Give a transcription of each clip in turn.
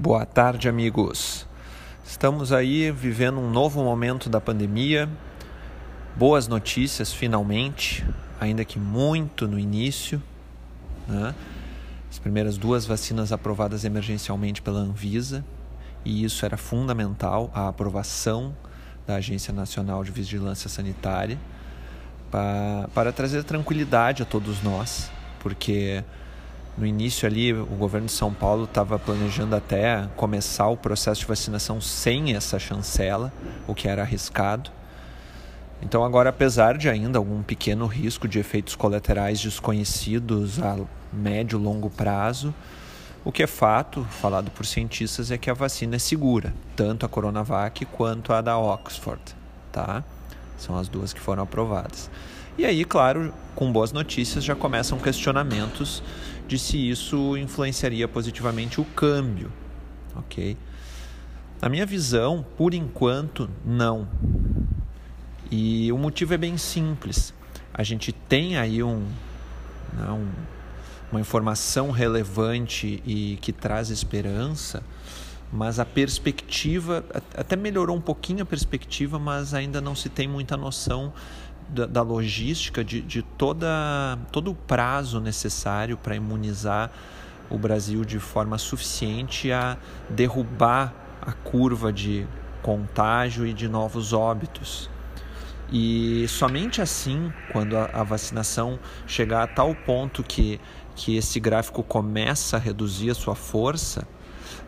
Boa tarde, amigos. Estamos aí vivendo um novo momento da pandemia. Boas notícias, finalmente, ainda que muito no início. Né? As primeiras duas vacinas aprovadas emergencialmente pela Anvisa, e isso era fundamental a aprovação da Agência Nacional de Vigilância Sanitária para, para trazer tranquilidade a todos nós, porque no início ali, o governo de São Paulo estava planejando até começar o processo de vacinação sem essa chancela, o que era arriscado. Então, agora, apesar de ainda algum pequeno risco de efeitos colaterais desconhecidos a médio e longo prazo, o que é fato, falado por cientistas, é que a vacina é segura, tanto a Coronavac quanto a da Oxford, tá? São as duas que foram aprovadas. E aí, claro, com boas notícias já começam questionamentos de se isso influenciaria positivamente o câmbio, ok? Na minha visão, por enquanto, não. E o motivo é bem simples. A gente tem aí um, né, um uma informação relevante e que traz esperança, mas a perspectiva até melhorou um pouquinho a perspectiva, mas ainda não se tem muita noção da, da logística de, de toda, todo o prazo necessário para imunizar o Brasil de forma suficiente a derrubar a curva de contágio e de novos óbitos. E somente assim, quando a, a, vacinação chegar a tal ponto que, que esse gráfico começa a reduzir a sua força,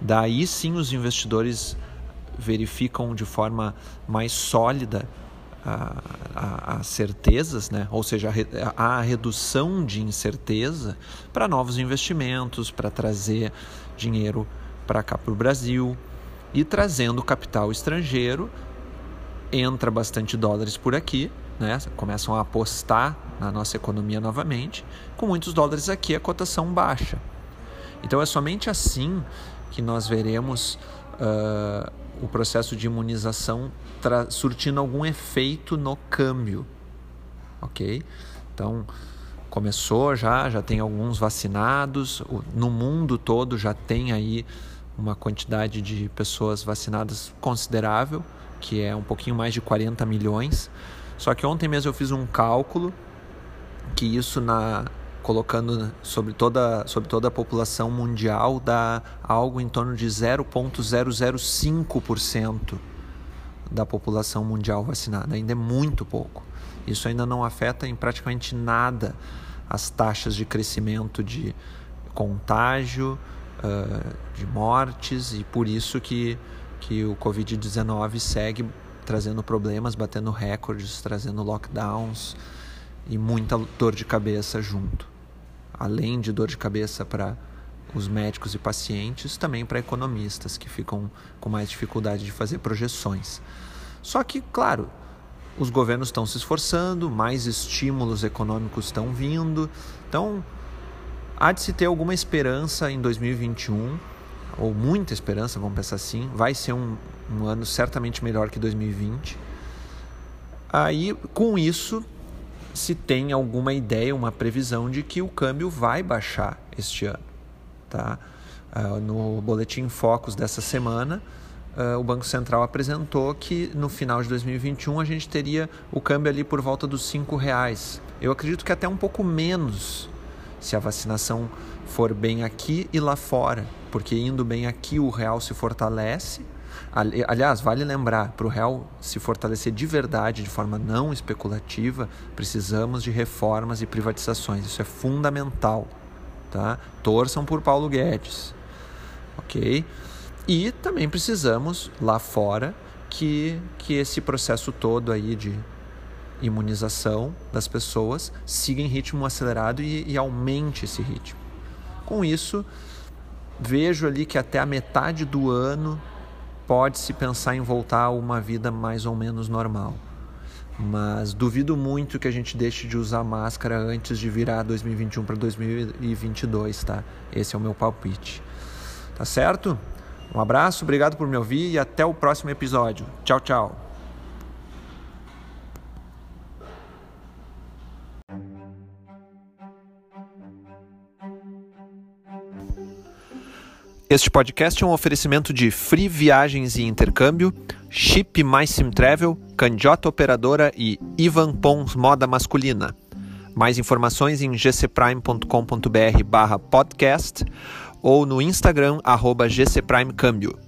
daí sim os investidores verificam de forma mais sólida as certezas, né? ou seja, a, a redução de incerteza para novos investimentos, para trazer dinheiro para cá para o Brasil e trazendo capital estrangeiro, entra bastante dólares por aqui, né? começam a apostar na nossa economia novamente, com muitos dólares aqui a cotação baixa. Então é somente assim que nós veremos uh, o processo de imunização surtindo algum efeito no câmbio, ok? Então começou já, já tem alguns vacinados, no mundo todo já tem aí uma quantidade de pessoas vacinadas considerável, que é um pouquinho mais de 40 milhões. Só que ontem mesmo eu fiz um cálculo que isso na colocando sobre toda, sobre toda a população mundial, dá algo em torno de 0,005% da população mundial vacinada. Ainda é muito pouco. Isso ainda não afeta em praticamente nada as taxas de crescimento de contágio, uh, de mortes, e por isso que, que o Covid-19 segue trazendo problemas, batendo recordes, trazendo lockdowns e muita dor de cabeça junto. Além de dor de cabeça para os médicos e pacientes, também para economistas que ficam com mais dificuldade de fazer projeções. Só que, claro, os governos estão se esforçando, mais estímulos econômicos estão vindo, então há de se ter alguma esperança em 2021, ou muita esperança, vamos pensar assim, vai ser um, um ano certamente melhor que 2020. Aí, com isso, se tem alguma ideia, uma previsão de que o câmbio vai baixar este ano. Tá? Uh, no boletim Focus dessa semana, uh, o Banco Central apresentou que no final de 2021 a gente teria o câmbio ali por volta dos R$ reais. Eu acredito que até um pouco menos se a vacinação for bem aqui e lá fora, porque indo bem aqui o real se fortalece Aliás, vale lembrar, para o real se fortalecer de verdade, de forma não especulativa, precisamos de reformas e privatizações. Isso é fundamental. Tá? Torçam por Paulo Guedes. Ok? E também precisamos, lá fora, que, que esse processo todo aí de imunização das pessoas siga em ritmo acelerado e, e aumente esse ritmo. Com isso, vejo ali que até a metade do ano pode-se pensar em voltar a uma vida mais ou menos normal. Mas duvido muito que a gente deixe de usar máscara antes de virar 2021 para 2022, tá? Esse é o meu palpite. Tá certo? Um abraço, obrigado por me ouvir e até o próximo episódio. Tchau, tchau. Este podcast é um oferecimento de Free Viagens e Intercâmbio, Chip Mais Sim Travel, Candiota Operadora e Ivan Pons Moda Masculina. Mais informações em gcprime.com.br barra podcast ou no Instagram arroba gcprimecâmbio.